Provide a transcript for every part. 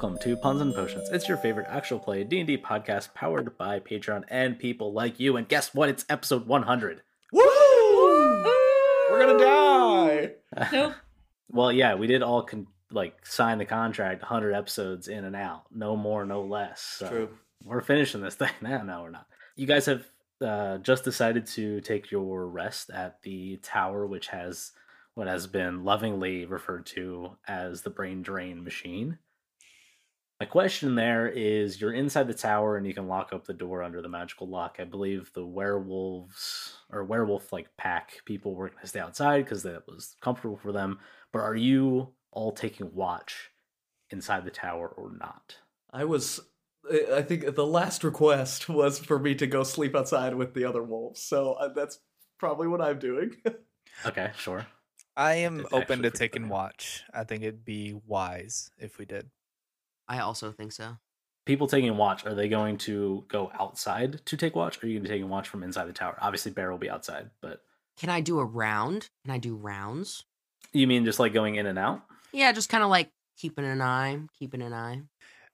Welcome to Puns and Potions. It's your favorite actual play D&D podcast powered by Patreon and people like you. And guess what? It's episode 100. Woo! We're gonna die. Nope. well, yeah, we did all con- like sign the contract 100 episodes in and out. No more, no less. So True. we're finishing this thing. No, no, we're not. You guys have uh, just decided to take your rest at the tower, which has what has been lovingly referred to as the brain drain machine. My question there is you're inside the tower and you can lock up the door under the magical lock. I believe the werewolves or werewolf like pack people were going to stay outside because that was comfortable for them. But are you all taking watch inside the tower or not? I was. I think the last request was for me to go sleep outside with the other wolves, so uh, that's probably what I'm doing. Okay, sure. I am It's open to taking watch. I think it'd be wise if we did. I also think so. People taking watch, are they going to go outside to take watch? Or are you going to be taking watch from inside the tower? Obviously, Bear will be outside, but Can I do a round? Can I do rounds? you mean just like going in and out? Yeah, just kind of like keeping an eye, keeping an eye.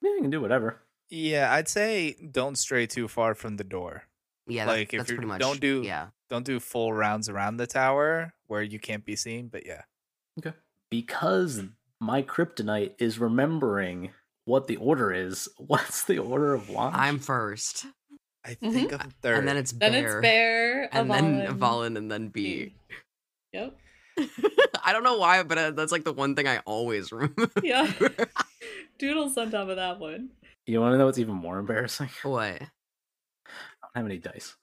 Yeah, you can do whatever. Yeah, I'd say don't stray too far from the door. Yeah, that, Like, if that's you're- pretty much. don't do- Yeah, Don't do full rounds around the tower where you can't be seen, but yeah. Okay. Because my kryptonite is remembering what the order is. What's the order of watch? I'm first, I think I'm third. and then it's Then bear, it's Bear, and then Avalon. Avalon, and then B. Yep. I don't know why, but uh, that's like the one thing I always remember. Yeah. Doodles on top of that one. You want to know what's even more embarrassing? What? I don't have any dice.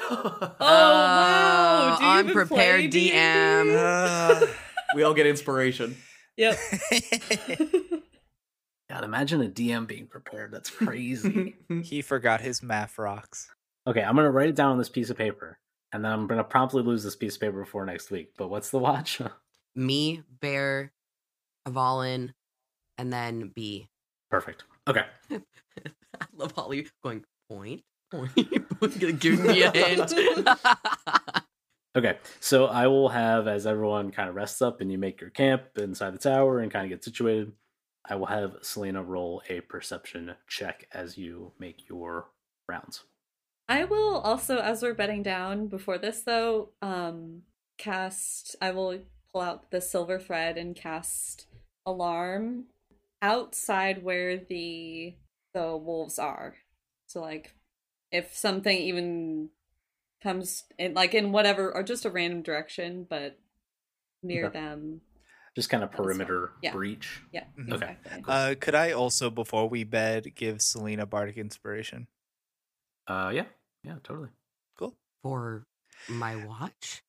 Oh wow! Do you even unprepared play DM. D&D? Uh, we all get inspiration. Yep. God, imagine a DM being prepared. That's crazy. he forgot his math rocks. okay, I'm going to write it down on this piece of paper. And then I'm going to promptly lose this piece of paper before next week. But what's the watch? Me, Bear, Avalon, and then B. Perfect. Okay. I love Holly going point, point, point, Give me a hint. Okay, so I will have as everyone kind of rests up and you make your camp inside the tower and kind of get situated. I will have Selena roll a perception check as you make your rounds. I will also, as we're bedding down before this though, um, cast. I will pull out the silver thread and cast alarm outside where the the wolves are. So like, if something even comes in, like in whatever or just a random direction, but near Okay. them. Just kind of perimeter Yeah. breach. Yeah. Mhm. Okay. exactly. Uh, could I also, before we bed, give Selena bardic inspiration? Uh, yeah, yeah, totally. Cool. For my watch.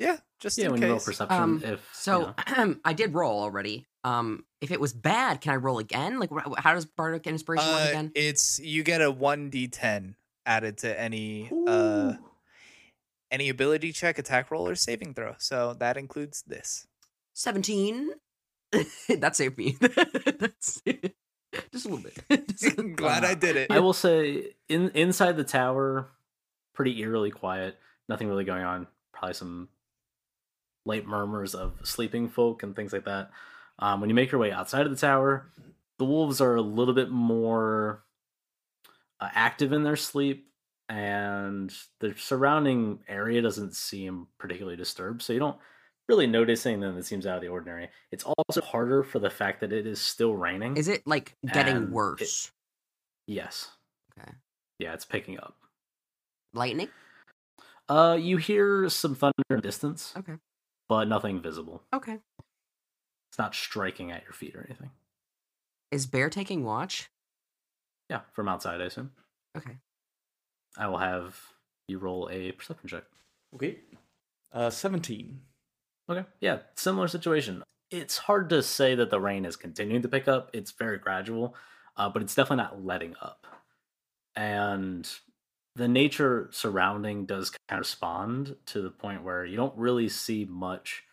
Yeah, just Yeah, in when you roll case. perception, Um, if So you know. I did roll already. Um, if it was bad, can I roll again? Like, wh- how does bardic inspiration work Uh, again? it's you get a one d10 added to any uh any ability check, attack roll, or saving throw. So that includes this. Seventeen. that saved me. That's just a little bit. Just- Glad I did it. I will say in inside the tower, pretty eerily quiet. Nothing really going on. Probably some light murmurs of sleeping folk and things like that. Um, when you make your way outside of the tower, the wolves are a little bit more uh, active in their sleep, and the surrounding area doesn't seem particularly disturbed. So you don't really noticing anything that seems out of the ordinary. It's also harder for the fact that it is still raining. Is it like getting And it- worse? Yes. Okay. Yeah, it's picking up. Lightning. Uh, you hear some thunder in the distance, Okay. but nothing visible. Okay. It's not striking at your feet or anything. Is Bear taking watch? Yeah, from outside, I assume. Okay. I will have you roll a perception check. Okay. Uh, 17. Okay. Yeah, similar situation. It's hard to say that the rain is continuing to pick up. It's very gradual, uh, but it's definitely not letting up. And the nature surrounding does kind of respond to the point where you don't really see much.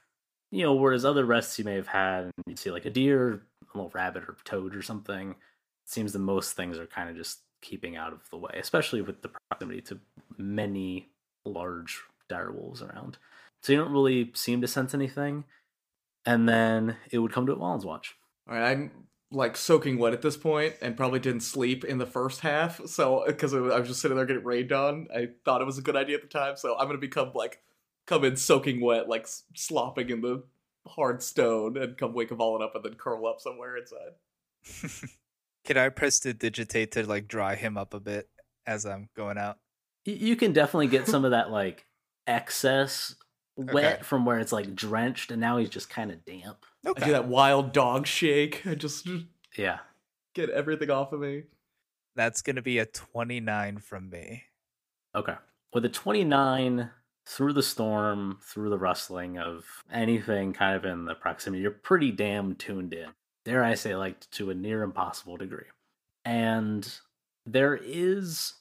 You know, whereas other rests you may have had, and you see like a deer, a little rabbit, or toad or something. It seems that most things are kind of just keeping out of the way, especially with the proximity to many large dire wolves around. So you don't really seem to sense anything. And then it would come to Wallen's watch. All right, I'm like soaking wet at this point and probably didn't sleep in the first half. So because I was just sitting there getting rained on, I thought it was a good idea at the time. So I'm gonna become like come in soaking wet, like slopping in the hard stone, and come wake Avalon up and then curl up somewhere inside. Can I prestidigitate to like dry him up a bit as I'm going out? You can definitely get some of that like excess wet Okay. from where it's like drenched, and now he's just kind of damp. I do that wild dog shake. I just Yeah. get everything off of me. That's gonna be a 29 from me. Okay. With a 29 through the storm, through the rustling of anything kind of in the proximity, you're pretty damn tuned in. Dare I say, like to a near impossible degree. And there is,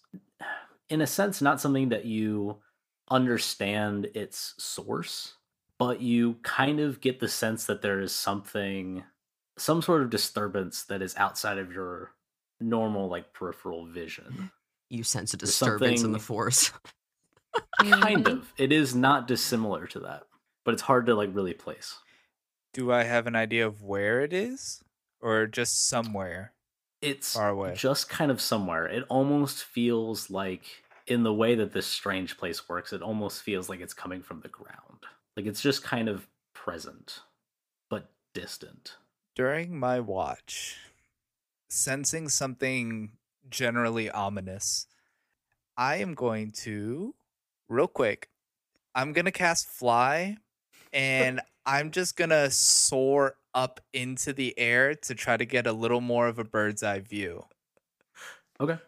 in a sense, not something that you understand its source, but you kind of get the sense that there is something, some sort of disturbance that is outside of your normal, like peripheral vision. You sense a disturbance in the force. kind Mm. of it is not dissimilar to that but it's hard to like really place Do I have an idea of where it is, or just somewhere? it's Far away. just kind of somewhere it almost feels like in the way that this strange place works it almost feels like it's coming from the ground. Like it's just kind of present but distant. During my watch, sensing something generally ominous, I am going to, real quick, I'm going to cast Fly and I'm just going to soar up into the air to try to get a little more of a bird's eye view. okay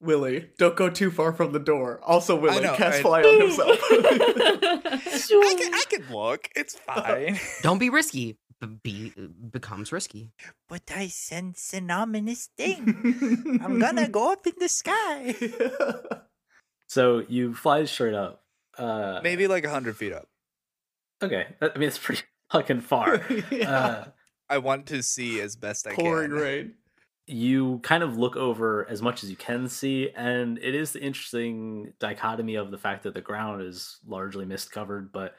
Willie, don't go too far from the door. Also, Willie, know, cast I- fly on himself. I can, I can look. It's fine. Don't be risky. Be becomes risky. but I sense an ominous thing. I'm gonna go up in the sky. so you fly straight up uh Maybe like a hundred feet up. okay i mean it's pretty fucking far Yeah. uh I want to see as best I Pouring can. Pouring rain. You kind of look over as much as you can see, and it is the interesting dichotomy of the fact that the ground is largely mist covered, but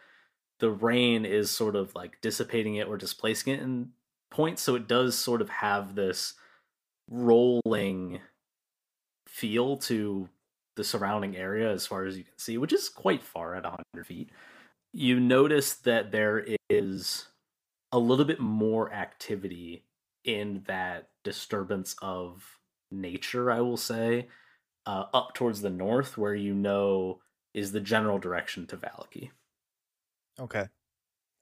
the rain is sort of like dissipating it or displacing it in points, so it does sort of have this rolling feel to the surrounding area as far as you can see, which is quite far at 100 feet. You notice that there is a little bit more activity in that disturbance of nature, I will say, uh, up towards the north, where you know is the general direction to Vallaki. Okay.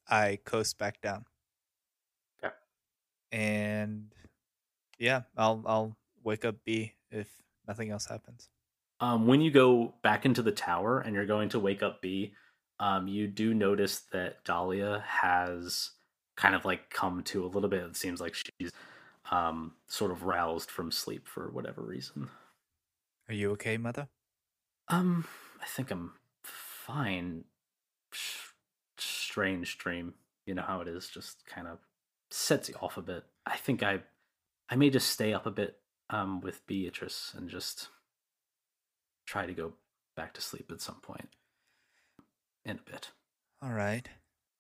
I coast back down. Okay. And yeah, I'll I'll wake up B if nothing else happens. Um, when you go back into the tower and you're going to wake up B, um, you do notice that Dahlia has kind of like come to a little bit. It seems like she's um, sort of roused from sleep for whatever reason. Are you okay, mother? Um, I think I'm fine. Sh- strange dream. You know how it is. Just kind of sets you off a bit. I think I, I may just stay up a bit um with Beatrice and just try to go back to sleep at some point. In a bit. All right.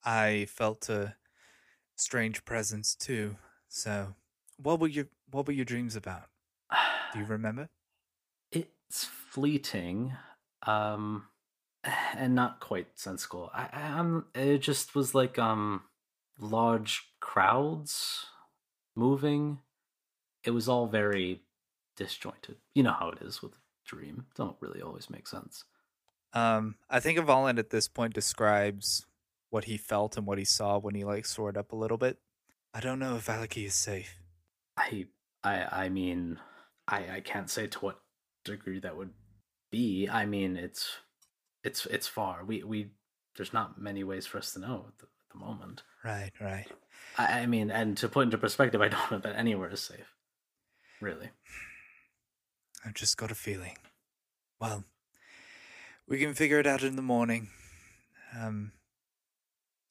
I felt a strange presence too. So, what were your what were your dreams about? Do you remember? it's fleeting um and not quite sensical i I- i'm it just was like um large crowds moving it was all very disjointed you know how it is with a dream don't really always make sense Um, I think Avalon at this point describes what he felt and what he saw when he like soared up a little bit. I don't know if Vallaki is safe. i i i mean i i can't say to what degree that would be i mean it's it's it's far we we there's not many ways for us to know at the, at the moment Right, right. I, I mean, and to put into perspective, I don't know that anywhere is safe. Really. I've just got a feeling. Well, we can figure it out in the morning. Um,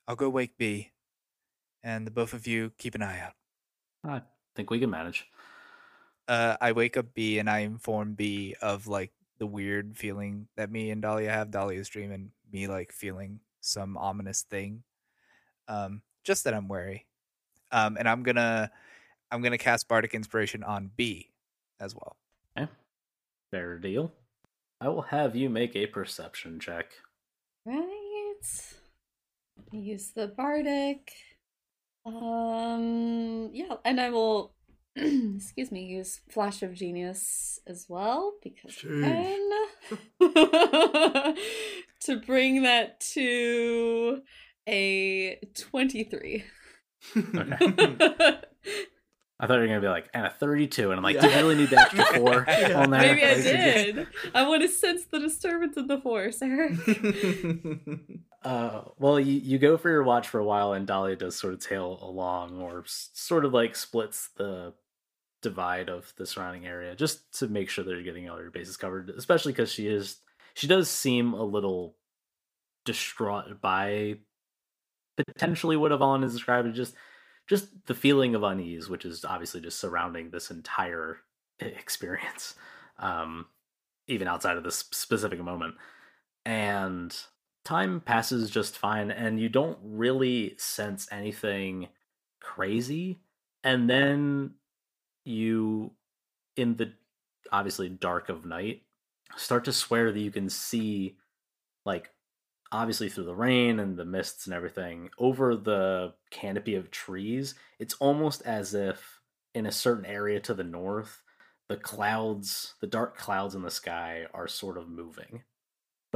I'll go wake B, and the both of you keep an eye out. I think we can manage. Uh, I wake up B and I inform B of like the weird feeling that me and Dahlia have. Dahlia's dreaming me like feeling some ominous thing. Um, just that I'm wary. Um, and I'm gonna I'm gonna cast Bardic Inspiration on B as well. Fair deal. I will have you make a perception check. Right. Use the bardic. Um yeah, and I will excuse me, use Flash of Genius as well because I to bring that to a 23. Okay. I thought you were gonna be like, and a thirty-two, and I'm like, Yeah. do you really need the extra four Yeah. on there? Maybe I did. I want to sense the disturbance of the force, Eric. Uh, well, you, you go for your watch for a while, and Dahlia does sort of tail along, or s- sort of like splits the divide of the surrounding area, just to make sure that you're getting all your bases covered. Especially because she is, she does seem a little distraught by potentially what Avon has described as just, just the feeling of unease, which is obviously just surrounding this entire experience, um, even outside of this specific moment, and time passes just fine and you don't really sense anything crazy and then you in the obviously dark of night start to swear that you can see like obviously through the rain and the mists and everything over the canopy of trees it's almost as if in a certain area to the north the clouds the dark clouds in the sky are sort of moving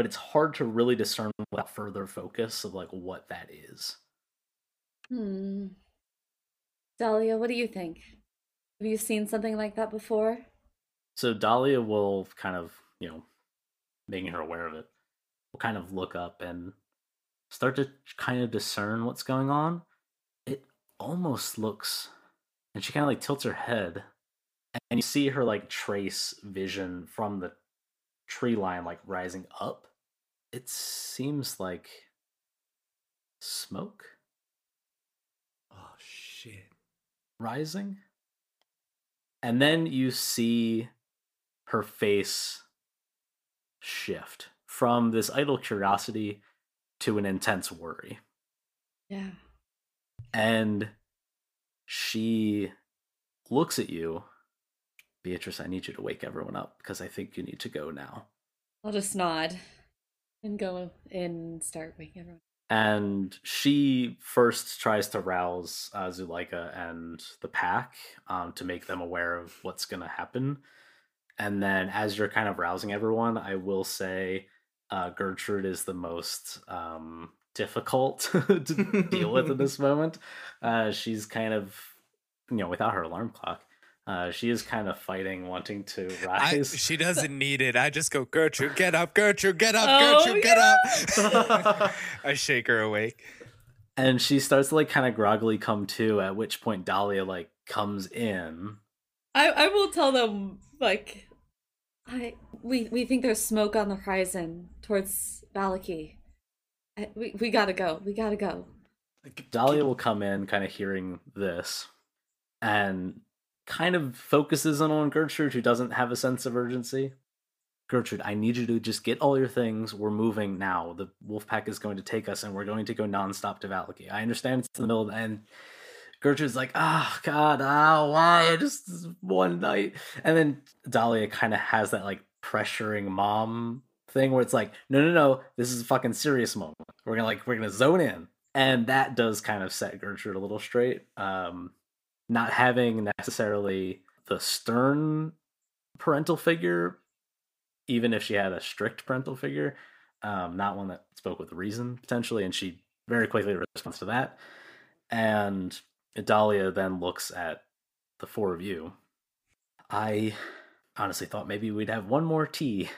but it's hard to really discern without further focus of like what that is. Hmm. Dahlia, what do you think? Have you seen something like that before? So Dahlia will kind of, you know, making her aware of it, will kind of look up and start to kind of discern what's going on. It almost looks, and she kind of like tilts her head, and you see her like trace vision from the tree line like rising up. It seems like smoke oh shit. rising. And then you see her face shift from this idle curiosity to an intense worry. Yeah. And she looks at you. Beatrice, I need you to wake everyone up because I think you need to go now. I'll just nod and go and start waking everyone. and she first tries to rouse uh, Zuleika and the pack um, to make them aware of what's going to happen. And then, as you're kind of rousing everyone, I will say uh, Gertrude is the most um, difficult to deal with in this moment. Uh, she's kind of, you know, without her alarm clock, uh, she is kind of fighting, wanting to I, rise. she doesn't need it. I just go, Gertrude, get up, Gertrude, get up, Oh, Gertrude, get up. I shake her awake. and she starts to like kind of groggily come to at which point dahlia like comes in I, I will tell them like I we we think there's smoke on the horizon towards Vallaki. We we gotta go. We gotta go. dahlia will come in kind of hearing this and kind of focuses in on gertrude who doesn't have a sense of urgency gertrude i need you to just get all your things we're moving now the wolf pack is going to take us and we're going to go nonstop to Vallaki i understand it's in the middle of, and Gertrude's like, oh god, oh why? Just one night. And then Dahlia kind of has that like pressuring mom thing where it's like, no, no, no, this is a fucking serious moment. We're gonna like we're gonna zone in. And that does kind of set Gertrude a little straight. Um not having necessarily the stern parental figure, even if she had a strict parental figure, um, not one that spoke with reason potentially, and she very quickly responds to that. And Dahlia then looks at the four of you. I honestly thought maybe we'd have one more tea.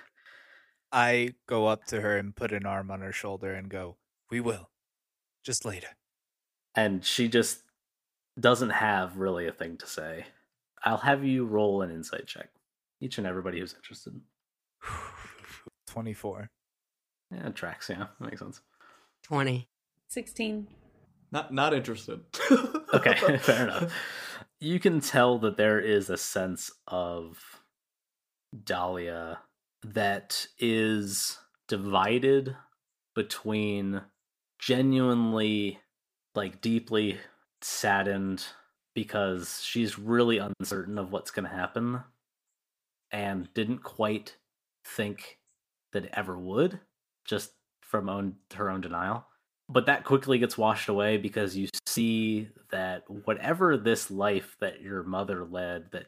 I go up to her and put an arm on her shoulder and go, We will. Just later. And she just doesn't have really a thing to say. I'll have you roll an insight check. Each and everybody who's interested. 24. Yeah, it tracks, yeah. That makes sense. 20. Sixteen. Not not interested. Okay, fair enough. You can tell that there is a sense of Dahlia that is divided between genuinely, like, deeply saddened because she's really uncertain of what's going to happen and didn't quite think that it ever would, just from own her own denial. But that quickly gets washed away because you see that whatever this life that your mother led, that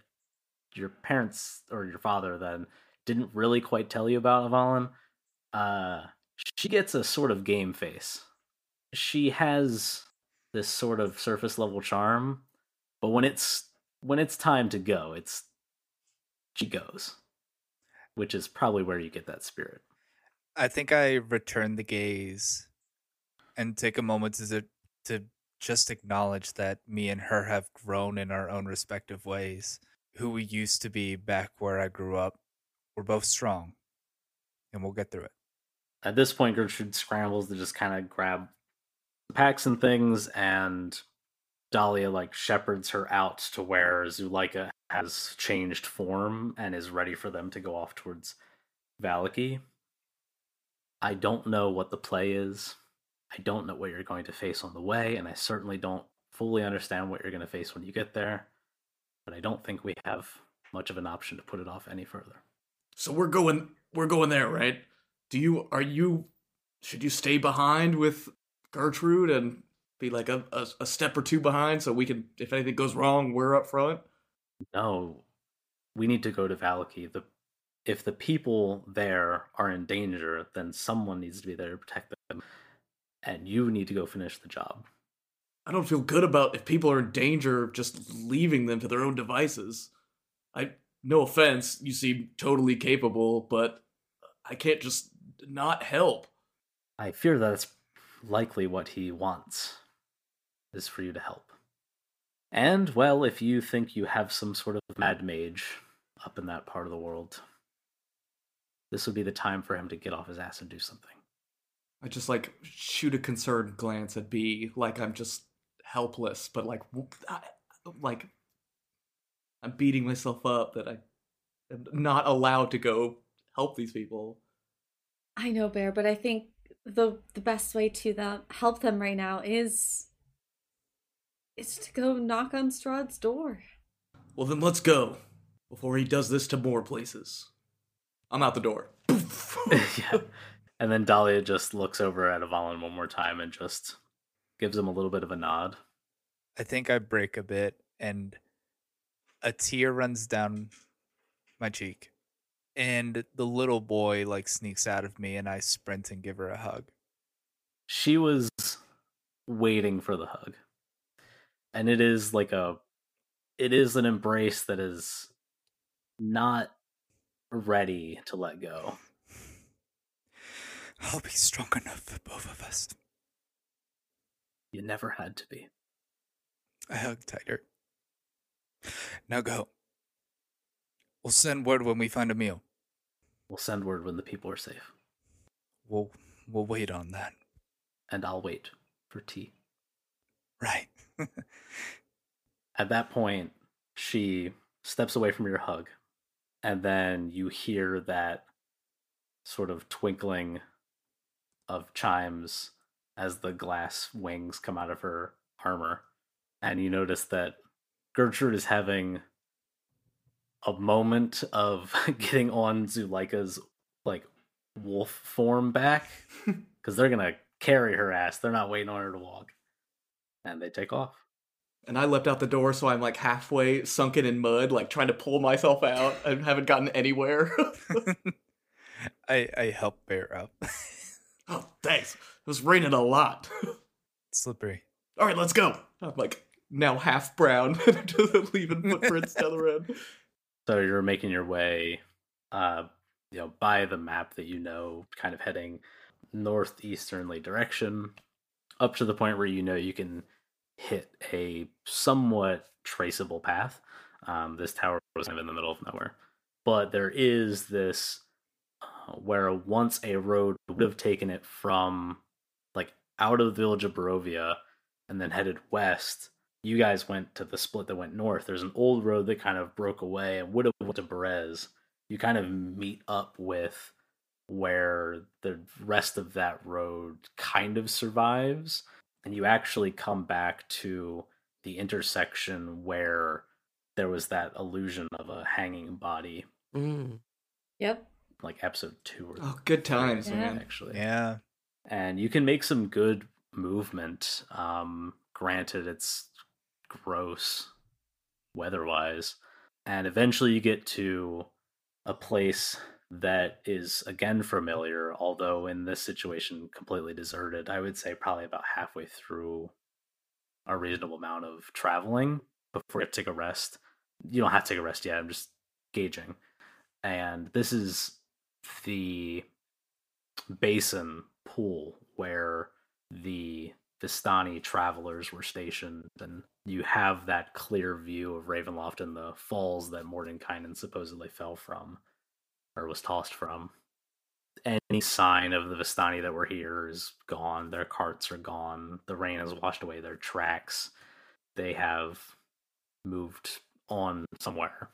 your parents or your father then didn't really quite tell you about Avalon, uh, she gets a sort of game face. She has this sort of surface level charm, but when it's when it's time to go, it's she goes, which is probably where you get that spirit. I think I return the gaze and take a moment to to just acknowledge that me and her have grown in our own respective ways. Who we used to be back where I grew up, we're both strong, and we'll get through it. At this point, Gertrude scrambles to just kind of grab packs and things, and Dahlia like shepherds her out to where Zuleika has changed form and is ready for them to go off towards Vallaki. I don't know what the play is. I don't know what you're going to face on the way, and I certainly don't fully understand what you're going to face when you get there. But I don't think we have much of an option to put it off any further. So we're going we're going there, right? Do you are you should you stay behind with Gertrude and be like a, a, a step or two behind so we can if anything goes wrong, we're up front? No. We need to go to Vallaki. The if the people there are in danger, then someone needs to be there to protect them. And you need to go finish the job. I don't feel good about if people are in danger just leaving them to their own devices. I no offense, you seem totally capable, but I can't just not help. I fear that's likely what he wants is for you to help. And well, if you think you have some sort of mad mage up in that part of the world, this would be the time for him to get off his ass and do something. I just like shoot a concerned glance at B, like I'm just helpless, but like, I, like I'm beating myself up that I am not allowed to go help these people. I know, Bear, but I think the the best way to them help them right now is is to go knock on Strahd's door. Well, then let's go before he does this to more places. I'm out the door. yeah. And then Dahlia just looks over at Avalon one more time and just gives him a little bit of a nod. I think I break a bit and a tear runs down my cheek. And the little boy like sneaks out of me and I sprint and give her a hug. She was waiting for the hug. And it is like a it is an embrace that is not ready to let go. I'll be strong enough for both of us. You never had to be. I hug tighter. Now go. We'll send word when we find a meal. We'll send word when the people are safe. We'll we'll wait on that. And I'll wait for tea. Right. At that point, she steps away from your hug, and then you hear that sort of twinkling of chimes as the glass wings come out of her armor. And you notice that Gertrude is having a moment of getting on Zuleika's like wolf form back because they're gonna carry her ass. They're not waiting on her to walk, and they take off. And I leapt out the door, so I'm like halfway sunken in mud, like trying to pull myself out. I haven't gotten anywhere. I I help bear up. oh, thanks. It was raining a lot. Slippery. All right, let's go. I'm like now half brown, just leaving footprints down the road. So you're making your way, uh, you know, by the map that you know, kind of heading northeasternly direction, up to the point where you know you can hit a somewhat traceable path. Um, this tower was kind of in the middle of nowhere, but there is this uh, where once a road would have taken it from like out of the village of Barovia and then headed west. You guys went to the split that went north. There's an old road that kind of broke away and would have went to Berez. You kind of meet up with where the rest of that road kind of survives and you actually come back to the intersection where there was that illusion of a hanging body, Mm. Yep. like episode two or Oh, good times, three, Yeah. man. actually. Yeah. and you can make some good movement. Um, granted, it's gross weather-wise, and eventually you get to a place that is again familiar, although in this situation completely deserted. I would say probably about halfway through a reasonable amount of traveling before you take a rest. You don't have to take a rest yet. I'm just gauging, and this is the basin pool where the Vistani travelers were stationed, and you have that clear view of Ravenloft and the falls that Mordenkainen supposedly fell from, or was tossed from. Any sign of the Vistani that were here is gone. Their carts are gone. The rain has washed away their tracks. They have moved on somewhere.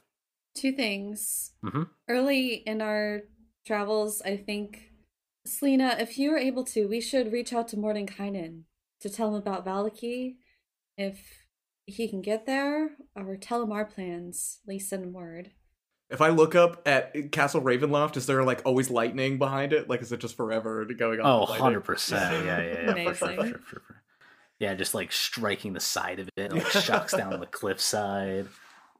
Two things. hmm Early in our travels, I think, Selena, if you are able to, we should reach out to Mordenkainen to tell him about Vallaki. If he can get there, or tell him our plans, at least send him word. If I look up at Castle Ravenloft, is there like always lightning behind it? Like, is it just forever going on? Oh, 100%. Yeah, yeah, yeah. For sure, for Amazing. sure, for sure. Yeah, just like striking the side of it, like shocks down the cliffside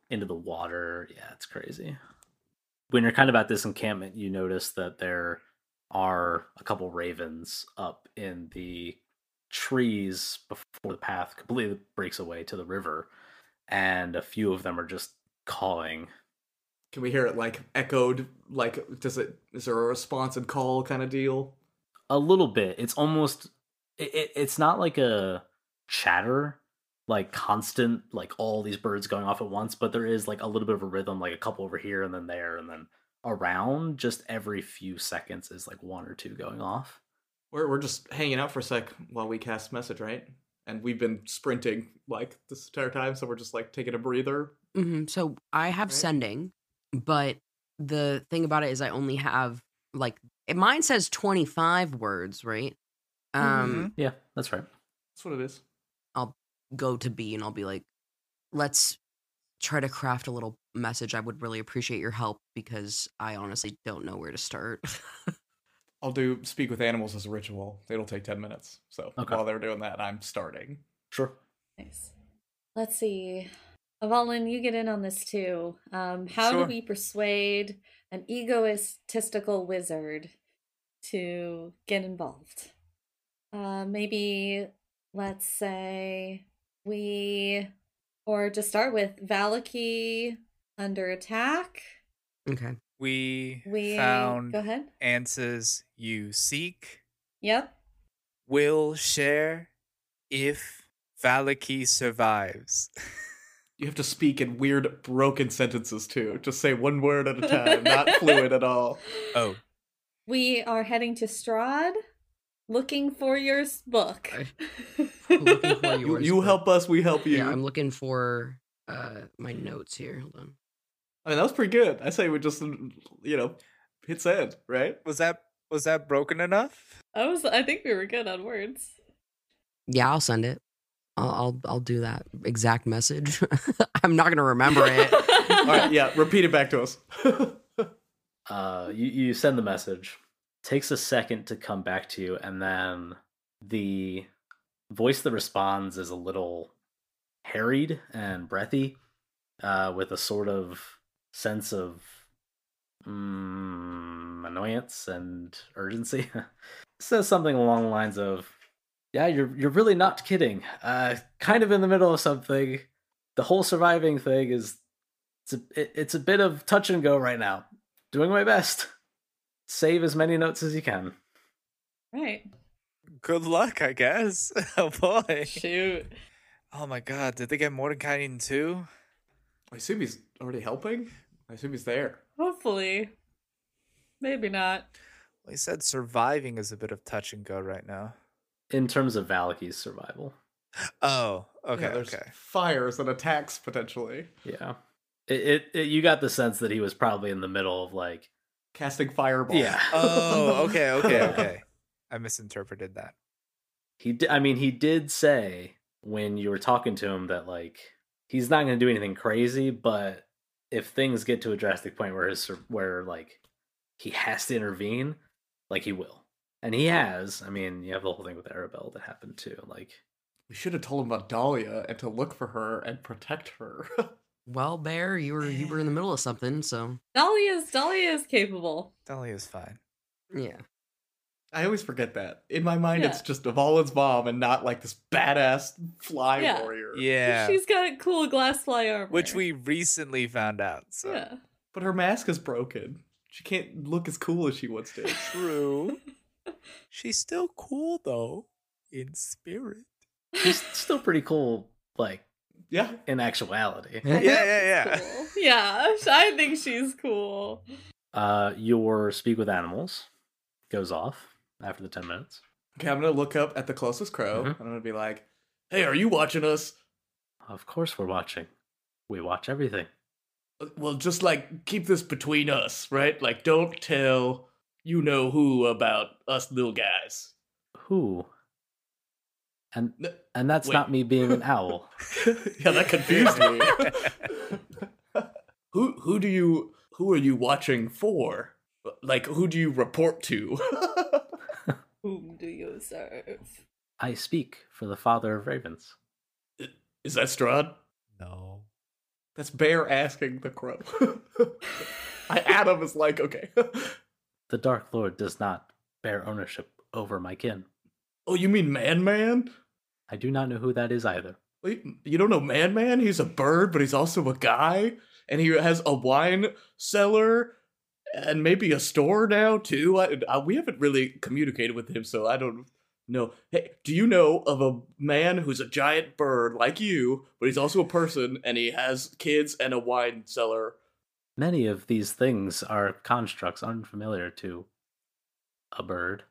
into the water. Yeah, it's crazy. When you're kind of at this encampment, you notice that there are a couple ravens up in the trees before the path completely breaks away to the river, and a few of them are just cawing. Can we hear it like echoed? Like, does it? Is there a response and call kind of deal? a little bit it's almost it, it, it's not like a chatter like constant like all these birds going off at once but there is like a little bit of a rhythm like a couple over here and then there and then around just every few seconds is like one or two going off We're we're just hanging out for a sec while we cast message, right? And we've been sprinting like this entire time, so we're just like taking a breather. hmm So I have Right. sending, but the thing about it is I only have like mine says 25 words, right? Um yeah that's right That's what it is. I'll go to B and I'll be like let's try to craft a little message. I would really appreciate your help because I honestly don't know where to start. I'll do speak with animals as a ritual. It'll take ten minutes. So Okay. while they're doing that, I'm starting. sure Nice. Let's see. Avalon, you get in on this too. Um, how Sure. do we persuade an egoistical wizard to get involved? Uh, maybe let's say we, or to start with, Vallaki under attack. okay. We, We found go ahead. answers you seek. Yep. Will share if Vallaki survives. You have to speak in weird broken sentences too. Just say one word at a time, not fluid at all. oh, We are heading to Strahd looking for your s- book. Looking for You, yours, you but- help us, we help you. Yeah, I'm looking for uh my notes here. Hold on. I mean, that was pretty good. I say we just, you know, hit send, right? was that was that broken enough? I was. I think we were good on words. Yeah, I'll send it. I'll I'll, I'll do that exact message. I'm not gonna remember it. All right, yeah, repeat it back to us. uh you, you send the message takes a second to come back to you and then the voice that responds is a little harried and breathy uh with a sort of sense of mm, annoyance and urgency says something along the lines of yeah you're you're really not kidding uh kind of in the middle of something the whole surviving thing is it's a, it, it's a bit of touch and go right now doing my best. Save as many notes as you can. Right. Good luck, I guess. Oh boy. Shoot. Oh my god, did they get Mordenkainen too? I assume he's already helping. I assume he's there. Hopefully. Maybe not. Well, he said surviving is a bit of touch and go right now. In terms of Vallaki's survival. Oh, okay, Yeah, there's okay. fires and attacks potentially. Yeah. It, it, it you got the sense that he was probably in the middle of like Casting fireball. yeah. Oh, okay, okay, okay. I misinterpreted that. He di- I mean he did say when you were talking to him that like he's not going to do anything crazy, but if things get to a drastic point where his where like he has to intervene, like he will, and he has. I mean, you have the whole thing with Arabelle that happened too. Like We should have told him about Dahlia and to look for her and protect her. Well, Bear, you were you were in the middle of something, so Dahlia is Dahlia is capable. Dahlia is fine. yeah. I always forget that. In my mind, it's Yeah. just Avalon's mom and not like this badass fly Yeah. warrior. Yeah. She's got a cool glass fly armor. Which we recently found out. So Yeah. But her mask is broken. She can't look as cool as she once did. true. She's still cool though, in spirit. She's still pretty cool, like yeah. in actuality. Yeah, yeah, yeah. Cool. Yeah, I think she's cool. Uh, your speak with animals goes off after the ten minutes. Okay, I'm gonna look up at the closest crow Mhm. and I'm gonna be like, "Hey, are you watching us?" Of course, we're watching. We watch everything. Uh, Well, just like keep this between us, right? Like, don't tell you know who about us little guys. Who? And and that's Wait. not me being an owl. yeah, that confused me. who who do you who are you watching for? Like, who do you report to? Whom do you serve? I speak for the father of ravens. Is that Strahd? No. That's Bear asking the crow. I Adam is like, okay. The Dark Lord does not bear ownership over my kin. oh, you mean Man Man? I do not know who that is either. Wait, you don't know Man Man? He's a bird, but he's also a guy, and he has a wine cellar and maybe a store now too. I, I, we haven't really communicated with him, so I don't know. Hey, do you know of a man who's a giant bird like you, but he's also a person, and he has kids and a wine cellar? Many of these things are constructs unfamiliar to a bird.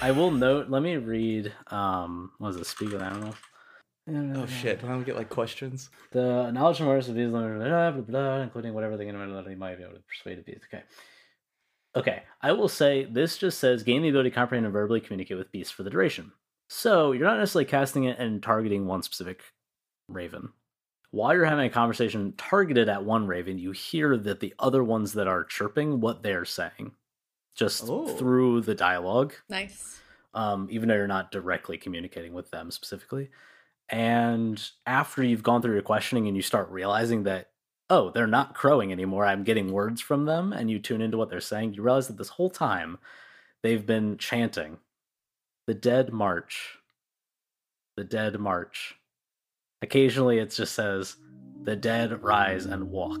I will note, let me read um what was it, speak with animals? Oh shit! Don't I get like questions? The knowledge and awareness of these, blah, blah, blah, blah, including whatever the inability might be able to persuade beasts. Okay. Okay, I will say this just says gain the ability to comprehend and verbally communicate with beasts for the duration. So you're not necessarily casting it and targeting one specific raven. While you're having a conversation targeted at one raven, you hear that the other ones that are chirping what they're saying, just Oh. through the dialogue Nice. um, even though you're not directly communicating with them specifically. And after you've gone through your questioning and you start realizing that, oh, they're not crowing anymore, I'm getting words from them, and you tune into what they're saying, you realize that this whole time they've been chanting the dead march, the dead march. Occasionally it just says, the dead rise and walk.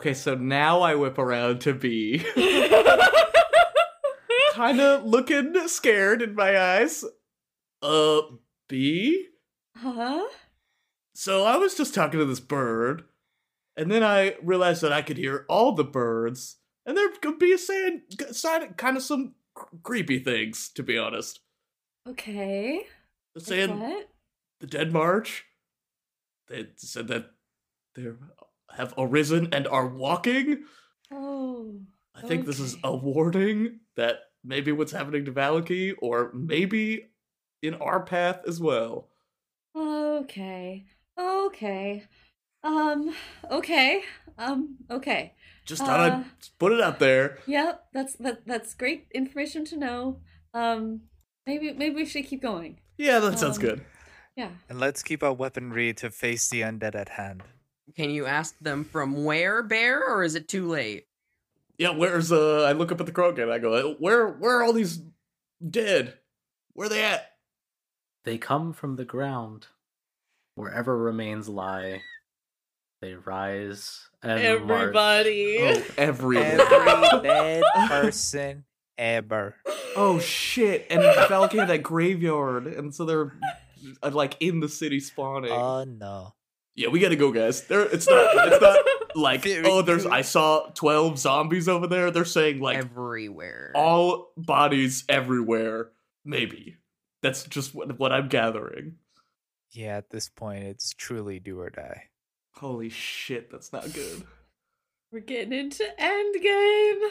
Okay, so now I whip around to B. kind of looking scared in my eyes. Uh, B? huh? So I was just talking to this bird, and then I realized that I could hear all the birds, and they're could be saying kind of some cr- creepy things, to be honest. Okay. They're saying what? the Dead March. They said that they have arisen and are walking. Oh. I think this is a warning that maybe what's happening to Vallaki, or maybe in our path as well. Okay. Okay. Um. Okay. Um. Okay. Just thought I'd Uh. put it out there. Yep. That's that. That's great information to know. Um. Maybe maybe we should keep going. Yeah, that sounds Um, good. Yeah. And let's keep our weaponry to face the undead at hand. Can you ask them from where, Bear, or is it too late? Yeah, where's uh? I look up at the crow again. I go, where where are all these dead? Where they at? They come from the ground. Wherever remains lie, they rise and. Everybody. Oh, every. Every dead person ever. oh shit! And Vallaki had that graveyard, and so they're uh, like in the city spawning. Oh no. Yeah, we gotta go, guys. There, it's not. It's not like oh, there's. I saw twelve zombies over there. They're saying like Everywhere. all bodies everywhere. Maybe that's just what, what I'm gathering. Yeah, at this point, it's truly do or die. Holy shit, that's not good. We're getting into endgame.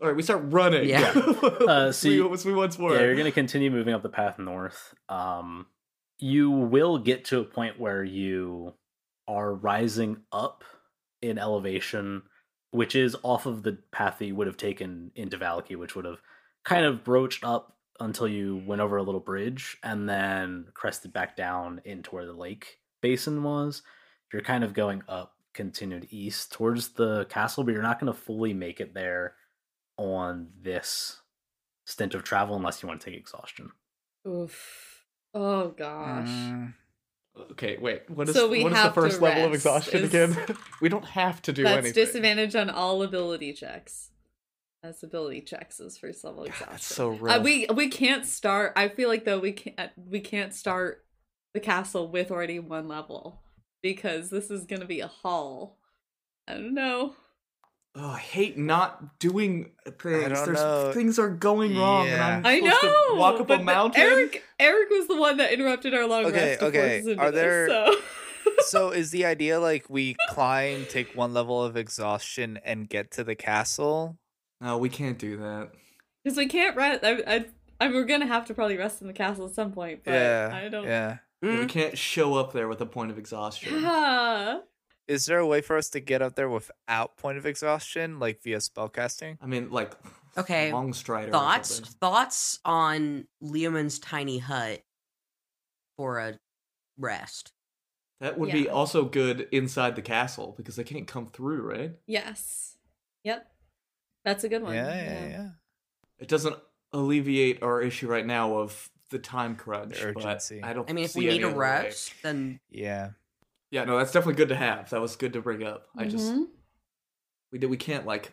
All right, we start running. Yeah. Uh, so we, you- as we once more. Yeah, you're gonna continue moving up the path north. Um, you will get to a point where you are rising up in elevation, which is off of the path that you would have taken into Vallaki, which would have kind of broached up until you went over a little bridge and then crested back down into where the lake basin was. You're kind of going up, continued east towards the castle, but you're not going to fully make it there on this stint of travel unless you want to take exhaustion. Oof. Oh gosh. Mm, Okay, wait. What is So we what is the first level of exhaustion Is- again? we don't have to do That's anything. disadvantage on all ability checks. That's ability checks is first level God, exhaustion. that's so Uh, we we can't start. I feel like though we can't we can't start the castle with already one level because this is gonna be a haul. I don't know. Oh, I hate not doing things. don't There's know. things are going wrong, and I'm I supposed know. to walk up but a mountain. Eric Eric was the one that interrupted our long Okay, rest. to okay. force us into Are this, there- so. so is the idea like we climb, take one level of exhaustion, and get to the castle? No, we can't do that. Because we can't rest. I, I, I mean, we're gonna have to probably rest in the castle at some point. But yeah. I don't. Yeah. We Mm, can't show up there with a point of exhaustion. Yeah. Is there a way for us to get up there without point of exhaustion, like via spellcasting? I mean, like, Okay, long strider. Thoughts? something. Thoughts on Leomund's tiny hut for a rest? That would be also good inside the castle because they can't come through, right? Yes. Yep. That's a good one. Yeah, yeah, yeah. It doesn't alleviate our issue right now of the time crunch. The but urgency. I don't. I mean, if see we need a other way. rest, then Yeah. Yeah, no, that's definitely good to have. That was good to bring up. I just Mhm. we did we can't like.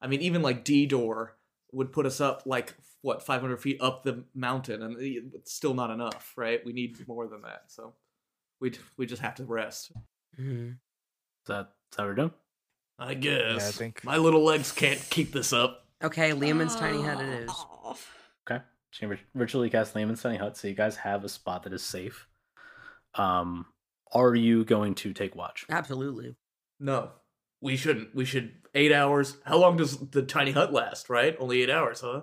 I mean, even like D door would put us up like what 500 feet up the mountain, and it's still not enough, right? We need more than that. So we we just have to rest. Mhm. Is that, is that what we're doing? I guess. I think- my little legs can't keep this up. okay, Leomund's tiny hut it is. Oh. Okay. So you vir- virtually cast Leomund's Tiny Hut, so you guys have a spot that is safe. Um, are you going to take watch? Absolutely. No, we shouldn't. We should eight hours. How long does the tiny hut last? Right, only eight hours, huh?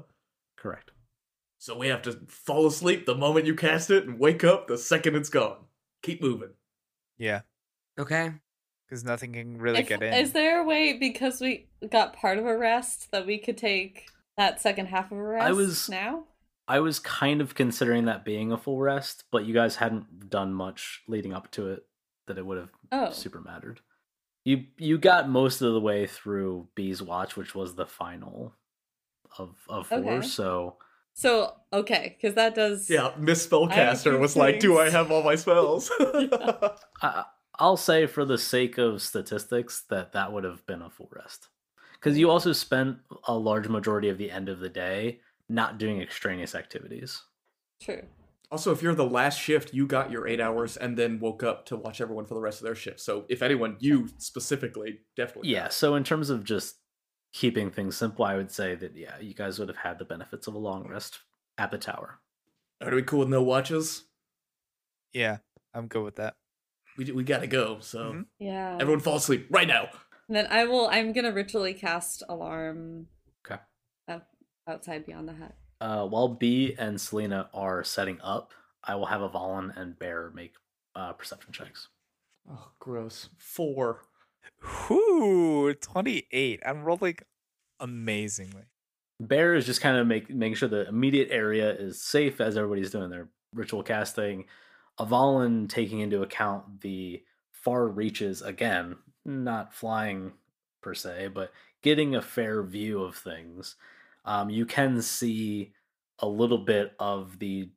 Correct. So we have to fall asleep the moment you cast it and wake up the second it's gone. Keep moving. Yeah. Okay. Because nothing can really If- get in. Is there a way because we got part of a rest that we could take that second half of a rest was- now? I was kind of considering that being a full rest, but you guys hadn't done much leading up to it that it would have Oh. super mattered. You you got most of the way through B's watch, which was the final of of four. Okay. So So okay, because that does. Yeah, Miss I Spellcaster two was like, "Do I have all my spells?" I I'll say for the sake of statistics that that would have been a full rest. Because you also spent a large majority of the end of the day not doing extraneous activities. True. Also, if you're the last shift, you got your eight hours and then woke up to watch everyone for the rest of their shift. So, if anyone, you specifically, definitely. Yeah, so in terms of just keeping things simple, I would say that, yeah, you guys would have had the benefits of a long rest at the tower. Are we cool with no watches? Yeah, I'm good with that. We, we gotta go, so Mhm. Yeah. everyone fall asleep right now. And then I will. I'm gonna ritually cast alarm. Okay. Out, outside beyond the hut. Uh, while B and Selena are setting up, I will have Avalon and Bear make uh, perception checks. Oh, gross. Four. Whoo, 28. I'm rolling amazingly. Bear is just kind of make, making sure the immediate area is safe as everybody's doing their ritual casting. Avalon taking into account the far reaches again, not flying per se, but getting a fair view of things. Um, you can see a little bit of the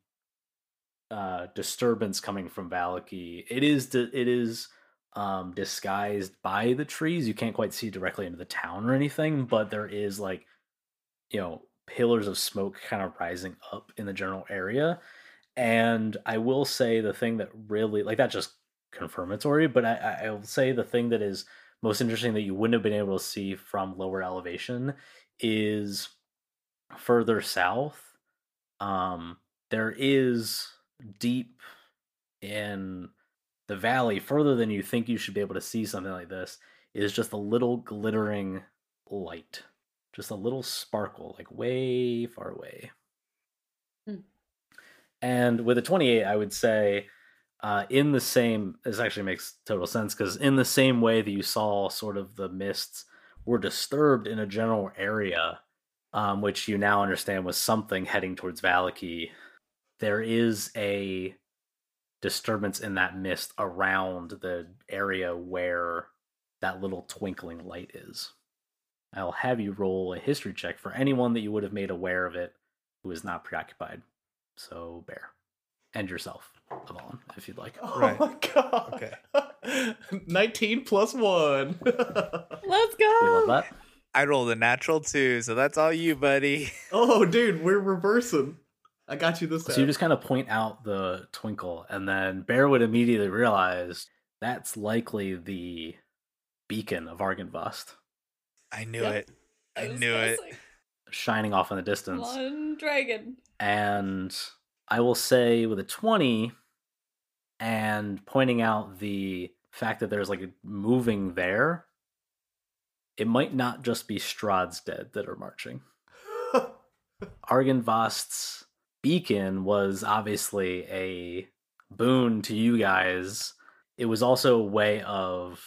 uh, disturbance coming from Vallaki. It is di- it is um, disguised by the trees. You can't quite see directly into the town or anything, but there is like you know pillars of smoke kind of rising up in the general area. And I will say the thing that really like that's just confirmatory, but I I will say the thing that is most interesting that you wouldn't have been able to see from lower elevation is further south. Um, there is deep in the valley, further than you think you should be able to see something like this, is just a little glittering light. Just a little sparkle, like way far away. Hmm. And with a 28, I would say uh, in the same, this actually makes total sense because in the same way that you saw sort of the mists were disturbed in a general area, um, which you now understand was something heading towards Vallaki, there is a disturbance in that mist around the area where that little twinkling light is. I'll have you roll a history check for anyone that you would have made aware of it who is not preoccupied. So, Bear. And yourself, Avalon, if you'd like. Oh Right. my god. Okay. 19 plus 1. Let's We go. Love that. I rolled a natural two, so that's all you, buddy. oh, dude, we're reversing. I got you this time. So you just kind of point out the twinkle, and then Bear would immediately realize that's likely the beacon of Argynvost I knew Yep. it. I was knew it. guessing. shining off in the distance. One dragon. and I will say with a 20 and pointing out the fact that there's like a moving there, it might not just be Strahd's dead that are marching. Argynvost's beacon was obviously a boon to you guys. It was also a way of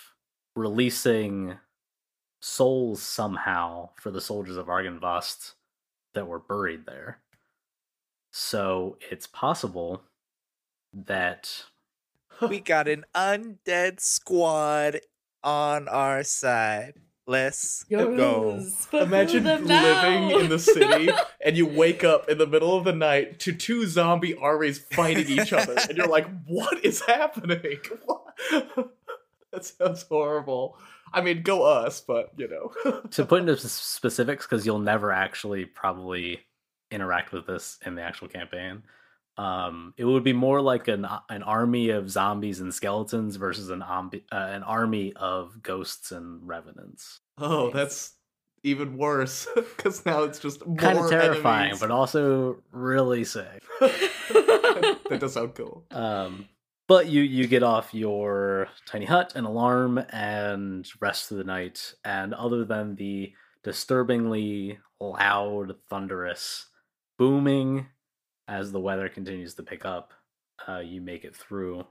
releasing souls somehow for the soldiers of Argynvost that were buried there. So it's possible that We got an undead squad on our side. Let's go. Yes, but Imagine living now? in the city and you wake up in the middle of the night to two zombie armies fighting each other, and you're like, "What is happening?" that sounds horrible. I mean, go us, but you know. to put into specifics because you'll never actually probably interact with this in the actual campaign. Um, it would be more like an an army of zombies and skeletons versus an ombi- uh, an army of ghosts and revenants. oh, that's even worse because now it's just more Kind of terrifying, enemies. but also really sick. that does sound cool. Um, but you you get off your tiny hut and alarm and rest of the night. And other than the disturbingly loud, thunderous booming as the weather continues to pick up, uh, you make it through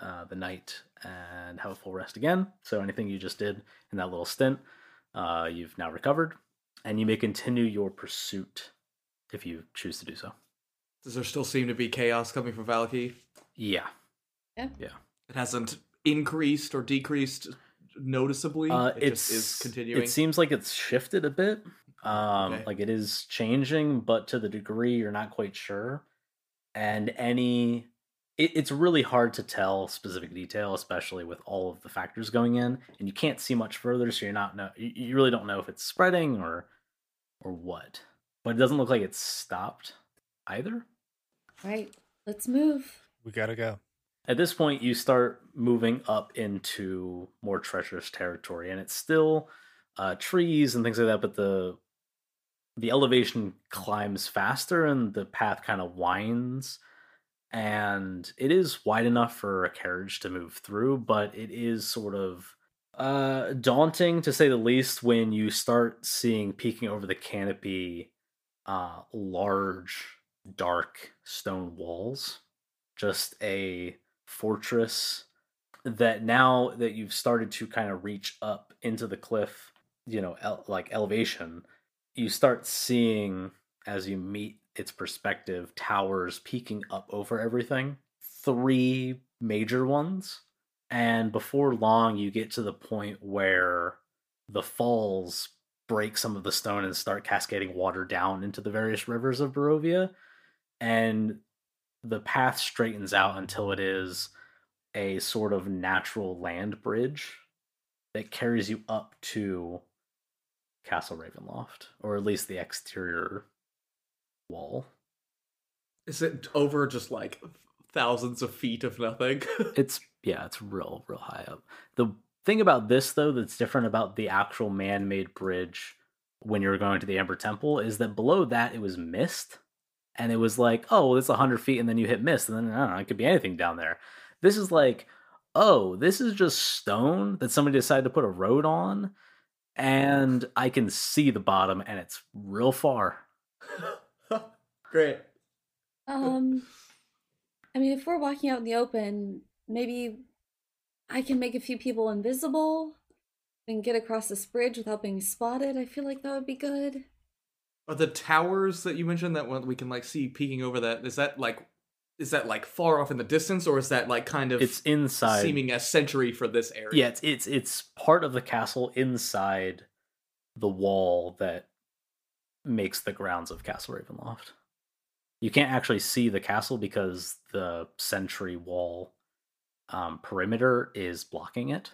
uh, the night and have a full rest again. So anything you just did in that little stint, uh, you've now recovered, and you may continue your pursuit if you choose to do so. Does there still seem to be chaos coming from Vallaki? Yeah. Yeah. Yeah. It hasn't increased or decreased noticeably. Uh, it it's just is continuing. It seems like it's shifted a bit. Um, Okay. like it is changing, but to the degree you're not quite sure. And any it, it's really hard to tell specific detail, especially with all of the factors going in, and you can't see much further, so you're not know you, you really don't know if it's spreading or or what. But it doesn't look like it's stopped either. Right. Let's move. We gotta go. At this point, you start moving up into more treacherous territory, and it's still uh, trees and things like that, but the the elevation climbs faster and the path kind of winds and it is wide enough for a carriage to move through but it is sort of uh daunting to say the least when you start seeing peeking over the canopy uh large dark stone walls. Just a fortress that now that you've started to kind of reach up into the cliff you know like elevation you start seeing as you meet its perspective towers peeking up over everything three major ones. And before long you get to the point where the falls break some of the stone and start cascading water down into the various rivers of Barovia. And the path straightens out until it is a sort of natural land bridge that carries you up to Castle Ravenloft, or at least the exterior wall. Is it over just like thousands of feet of nothing? It's yeah, it's real, real high up. The thing about this though that's different about the actual man-made bridge when you're going to the Amber Temple is that below that it was mist, and it was like, oh, well, it's hundred feet, and then you hit mist, and then I don't know, it could be anything down there. This is like, oh, this is just stone that somebody decided to put a road on, and I can see the bottom, and it's real far. Great. Um, I mean, if we're walking out in the open, maybe I can make a few people invisible and get across this bridge without being spotted. I feel like that would be good. Are the towers that you mentioned that we can like see peeking over that? Is that like, is that like far off in the distance, or is that like kind of It's inside. seeming a century for this area? Yeah, it's it's it's part of the castle inside the wall that makes the grounds of Castle Ravenloft. You can't actually see the castle because the sentry wall um, perimeter is blocking it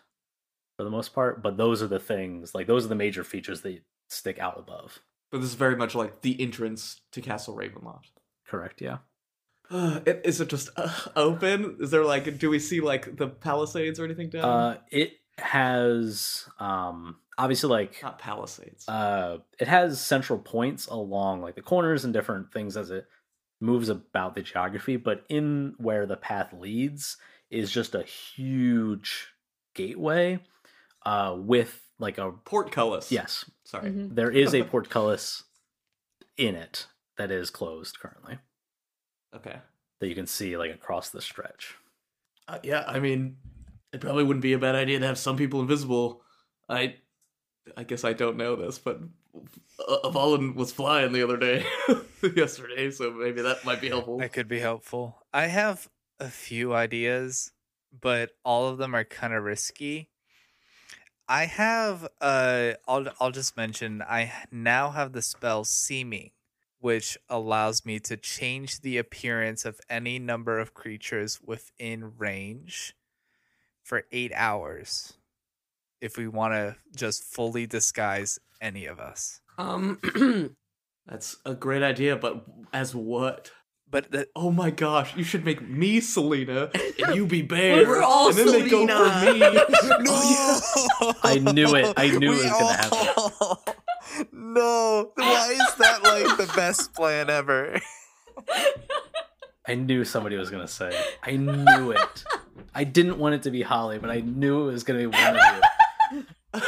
for the most part. But those are the things, like those are the major features that stick out above. But this is very much like the entrance to Castle Ravenloft. Correct? Yeah. Uh, it, is it just uh, open? Is there like, do we see like the palisades or anything down? Uh, it has um, obviously like Not palisades. uh it has central points along like the corners and different things as it moves about the geography but in where the path leads is just a huge gateway uh with like a Portcullis. yes Sorry. Mhm. there is a portcullis in it that is closed currently Okay. that you can see like across the stretch Uh, yeah, I mean, it probably wouldn't be a bad idea to have some people invisible. I, I guess I don't know this, but uh, Avalon was flying the other day, yesterday, so maybe that might be helpful. That could be helpful. I have a few ideas, but all of them are kind of risky. I have uh I'll I'll just mention I now have the spell seeming, which allows me to change the appearance of any number of creatures within range for 8 hours. If we want to just fully disguise any of us. Um, That's a great idea, but as what? But the, Oh my gosh, you should make me Selena and you be Bear. We're all and then they go Selena. for me. no! I knew it. I knew it We was gonna happen. All- No, why is that like the best plan ever? i knew somebody was gonna say it. i knew it i didn't want it to be holly but i knew it was gonna be one of you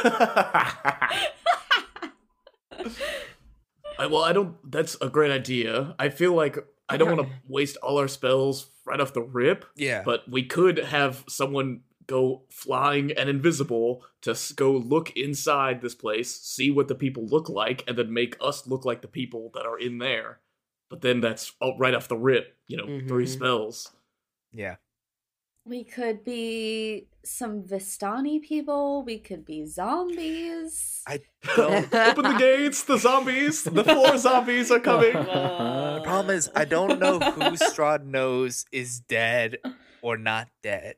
I, well, I don't. That's a great idea. I feel like I don't want to waste all our spells right off the rip, Yeah, but we could have someone go flying and invisible to go look inside this place, see what the people look like, and then make us look like the people that are in there. But then that's all right off the rip, you know, three Mhm. spells. yeah. We could be some Vistani people. We could be zombies. I Open don't. the gates, the zombies, the four zombies are coming. the problem is, I don't know who Strahd knows is dead or not dead.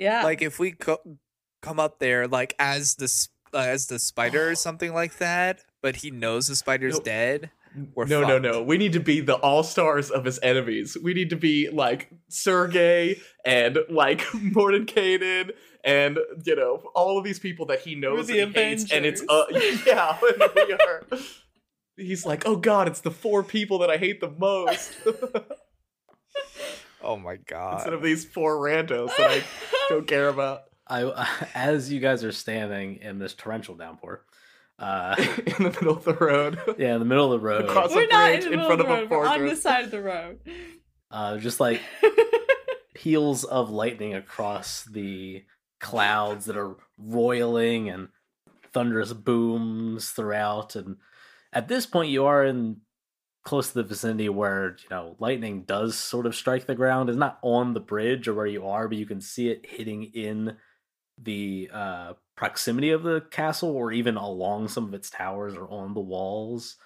Yeah. Like, if we co- come up there, like as the uh, as the spider or something like that, but he knows the spider's Nope. dead. We're no, no, fucked. no. We need to be the all stars of his enemies. We need to be like Sergei and like Mordenkainen and you know all of these people that he knows We're and the he hates. And it's uh yeah, we are. He's like, oh god, it's the four people that I hate the most Oh my god. instead of these four randos that I don't care about. I, as you guys are standing in this torrential downpour, uh, in the middle of the road. yeah, in the middle of the road, Across- We're a not in bridge the in middle front of the of a road. We're on the side of the road. uh, just like peals of lightning across the clouds that are roiling and thunderous booms throughout. And at this point, you are in close to the vicinity where you know lightning does sort of strike the ground. It's not on the bridge or where you are, but you can see it hitting in the uh, proximity of the castle or even along some of its towers or on the walls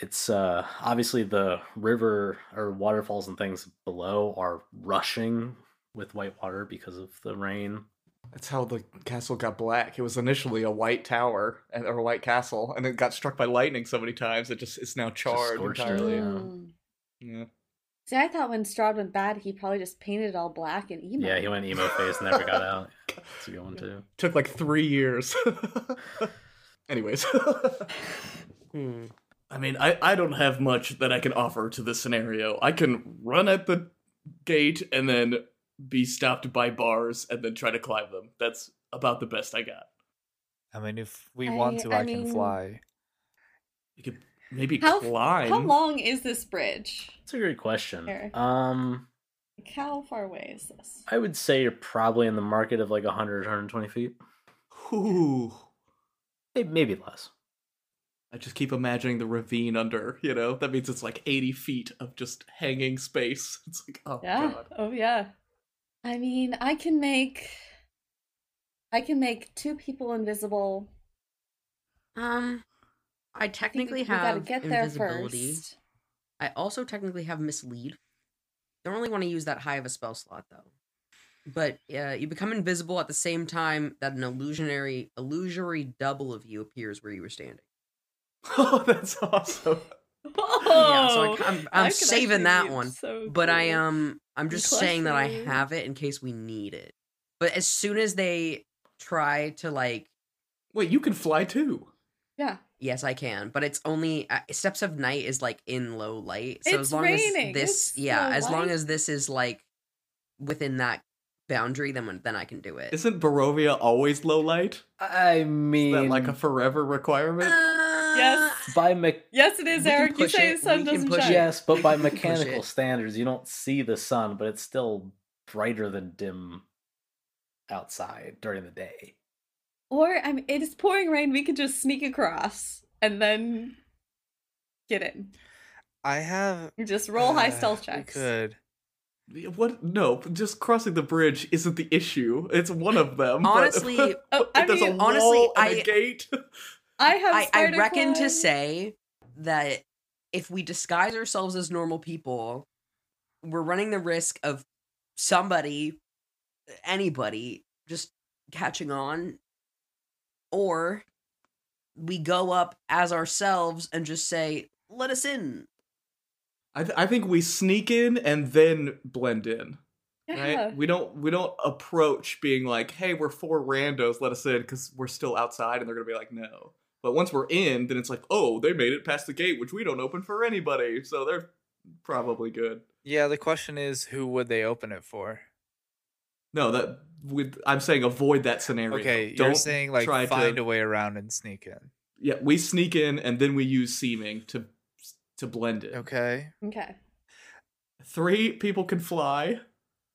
it's uh obviously the river or waterfalls and things below are rushing with white water because of the rain That's how the castle got black. It was initially a white tower and or a white castle, and it got struck by lightning so many times it just it's now charred scorched entirely. yeah. Mm. Yeah. See, I thought when Strahd went bad, he probably just painted it all black and emo. yeah he went emo face and never got out that's a good one too Took like three years. Anyways. Hmm. I mean, I, I don't have much that I can offer to this scenario. I can run at the gate and then be stopped by bars and then try to climb them. That's about the best I got. I mean, if we I- want to, I I, can fly. You could maybe How, climb. how long is this bridge? that's a great question Eric. um how far away is this? i would say you're probably in the market of like 100 120 feet Ooh. Maybe less I just keep imagining the ravine under, you know? That means it's like 80 feet of just hanging space. It's like, oh Yeah. god. Oh yeah. I mean, I can make I can make two people invisible. Um, I I think technically we gotta have get there invisibility. first. I also technically have mislead. Don't really want to use that high of a spell slot though. But uh, you become invisible at the same time that an illusionary illusory double of you appears where you were standing. Oh, that's awesome. Yeah, so I, am I'm I could saving that one. so But I cool. um I'm Be just saying that I have it in case we need it. But as soon as they try to like Wait, you can fly too. Yeah. Yes, I can, but it's only uh, Steps of Night is like in low light. So It's as long raining, as this, it's yeah, low as long light. as this is like within that boundary, then then I can do it. Isn't Barovia always low light? i Is mean that like a forever requirement? Yes. by me- Yes, it is, We Eric. You say it, the sun we doesn't shine. yes but by We can push mechanical standards you don't see the sun but it's still brighter than dim outside during the day Or I mean, it is pouring rain. We could just sneak across and then get in. I have. Just roll high uh, stealth we checks. could. What? No, just crossing the bridge isn't the issue. It's one of them. but- Honestly, Oh, I there's mean, a wall honestly, and a I- gate. I have. I, I reckon to say that if we disguise ourselves as normal people, we're running the risk of somebody, anybody, just catching on, or we go up as ourselves and just say, "Let us in." I, th- I think we sneak in and then blend in. Yeah. Right? We don't we don't approach being like, "Hey, we're four randos, let us in," because we're still outside, and they're gonna be like, "No." But once we're in, then it's like, "Oh, they made it past the gate, which we don't open for anybody, so they're probably good." Yeah, the question is, who would they open it for? No, that with I'm saying avoid that scenario. Okay, don't you're saying like try find to, a way around and sneak in. Yeah, we sneak in and then we use seeming to to blend it. Okay. Okay. Three people can fly,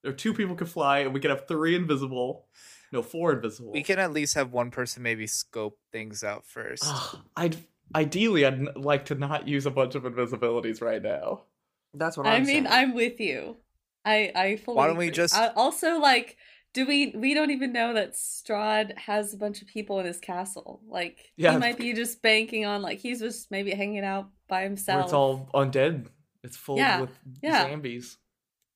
or two people can fly, and we can have three invisible. No, four invisible. We can at least have one person maybe scope things out first. Ugh, I'd ideally I'd like to not use a bunch of invisibilities right now. That's what I I'm mean, saying. I'm with you. I I fully. Why don't we agree. just- I, also like Do we? We don't even know that Strahd has a bunch of people in his castle. Like Yeah. he might be just banking on like he's just maybe hanging out by Where himself. it's all undead. It's full Yeah, with yeah. zombies.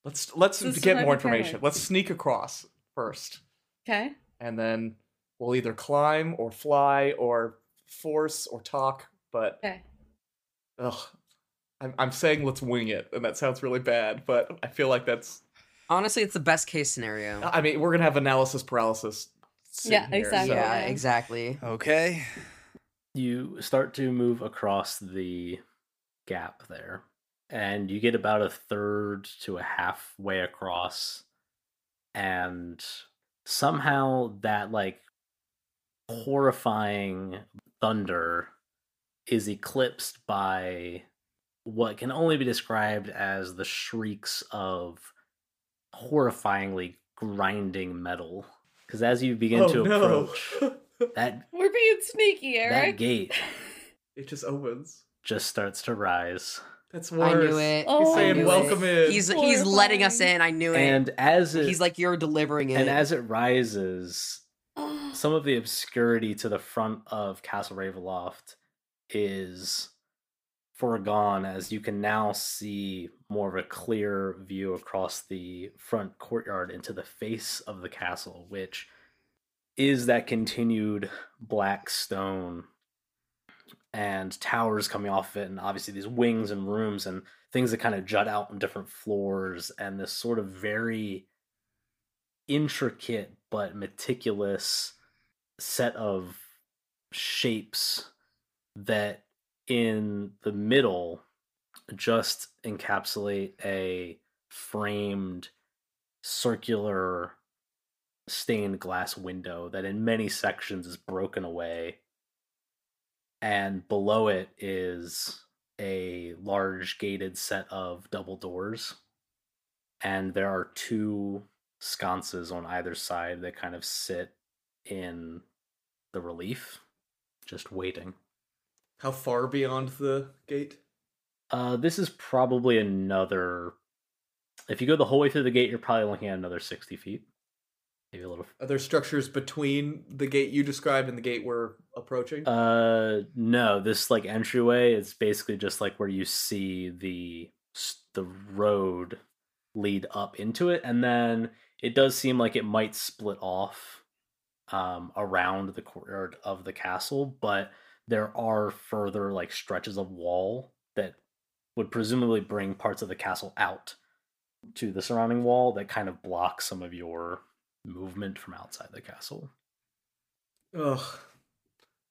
Let's let's This get more information. Let's sneak across first, okay. and then we'll either climb or fly or force or talk. But Okay. ugh, I'm I'm saying let's wing it, and that sounds really bad. But I feel like that's. Honestly, it's the best case scenario. I mean, we're gonna have analysis paralysis. Yeah, here, exactly. so- yeah, yeah. exactly. Okay. you start to move across the gap there and you get about a third to a halfway across and somehow that like horrifying thunder is eclipsed by what can only be described as the shrieks of horrifyingly grinding metal because as you begin Oh to no! approach that We're being sneaky, Eric. that gate it just opens. just starts to rise. That's worse. I knew it. Oh, He's saying welcome it. in. He's he's letting us in. I knew it. And as it he's like, you're delivering it. and as it rises, some of the obscurity to the front of Castle Ravenloft is foregone as you can now see more of a clear view across the front courtyard into the face of the castle, which is that continued black stone and towers coming off of it, and obviously these wings and rooms and things that kind of jut out on different floors, and this sort of very intricate but meticulous set of shapes that in the middle just encapsulate a framed circular stained glass window that in many sections is broken away and below it is a large gated set of double doors. And there are two sconces on either side that kind of sit in the relief just waiting. How far beyond the gate? uh this is probably another if you go the whole way through the gate you're probably looking at another 60 feet maybe a little Are there structures between the gate you described and the gate we're approaching? Uh, no. This like entryway is basically just like where you see the the road lead up into it, and then it does seem like it might split off um around the courtyard of the castle, but there are further like stretches of wall that would presumably bring parts of the castle out to the surrounding wall that kind of block some of your movement from outside the castle. Ugh.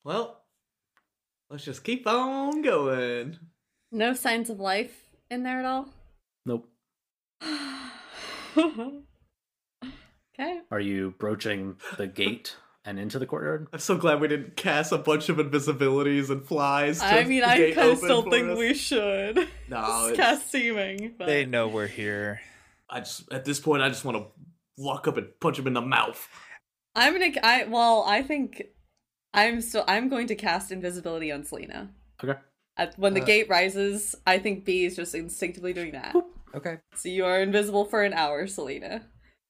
Well, let's just keep on going. no signs of life in there at all. Nope. okay. Are you broaching the gate and into the courtyard? I'm so glad we didn't cast a bunch of invisibilities and flies. To I mean, I gate kind of still think us. we should. No, It's it's- cast seeming. But... They know we're here. I just at this point I just want to walk up and punch him in the mouth. I'm gonna. I well, I think I'm still. I'm going to cast invisibility on Selena. Okay. At, when the Uh. gate rises, I think B is just instinctively doing that. okay. So you are invisible for an hour, Selena.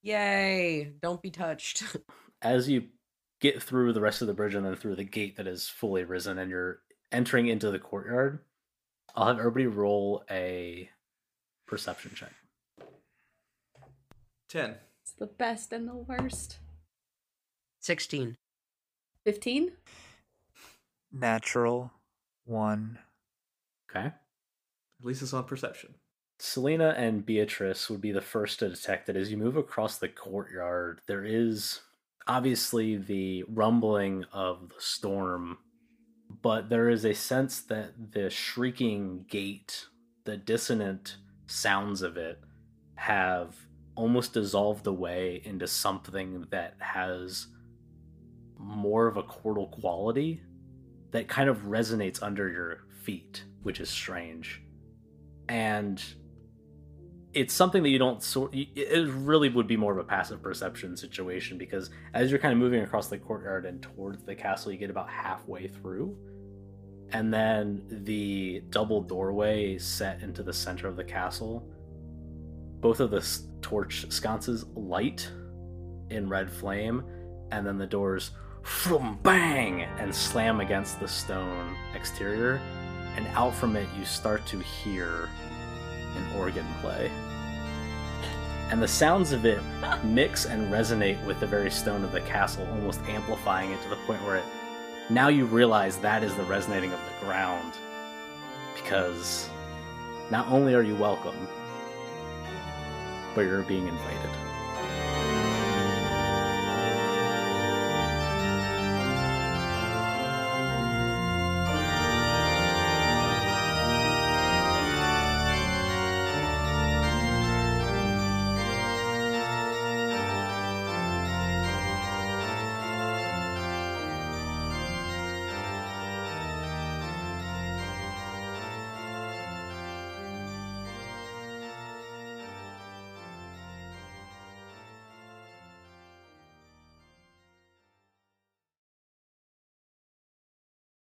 Yay! Don't be touched. As you get through the rest of the bridge and then through the gate that is fully risen and you're entering into the courtyard, I'll have everybody roll a perception check. Ten. It's the best and the worst. Sixteen. Fifteen. Natural one. Okay. At least it's on perception. Selena and Beatrice would be the first to detect that as you move across the courtyard, there is obviously the rumbling of the storm, but there is a sense that the shrieking gate, the dissonant sounds of it, have almost dissolved away into something that has more of a chordal quality that kind of resonates under your feet, which is strange. And it's something that you don't sort it really would be more of a passive perception situation because as you're kind of moving across the courtyard and towards the castle you get about halfway through and then the double doorway set into the center of the castle both of the torch sconces light in red flame, and then the doors from bang and slam against the stone exterior, and out from it you start to hear an organ play. And the sounds of it mix and resonate with the very stone of the castle, almost amplifying it to the point where it now you realize that is the resonating of the ground. Because not only are you welcome, but you're being invited.